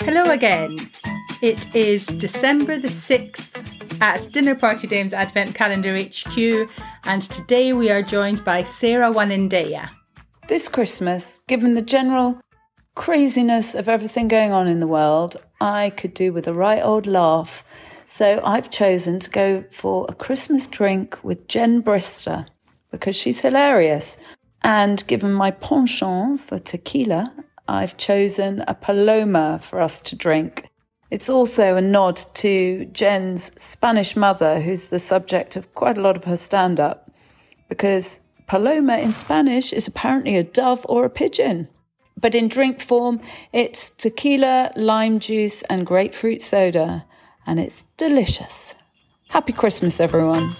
Hello again. It is December the 6th at Dinner Party Dames Advent Calendar HQ, and today we are joined by Sarah Wanendeya. This Christmas, given the general craziness of everything going on in the world, I could do with a right old laugh. So I've chosen to go for a Christmas drink with Jen Brister because she's hilarious. And given my penchant for tequila, I've chosen a Paloma for us to drink. It's also a nod to Jen's Spanish mother, who's the subject of quite a lot of her stand up, because Paloma in Spanish is apparently a dove or a pigeon. But in drink form, it's tequila, lime juice, and grapefruit soda, and it's delicious. Happy Christmas, everyone.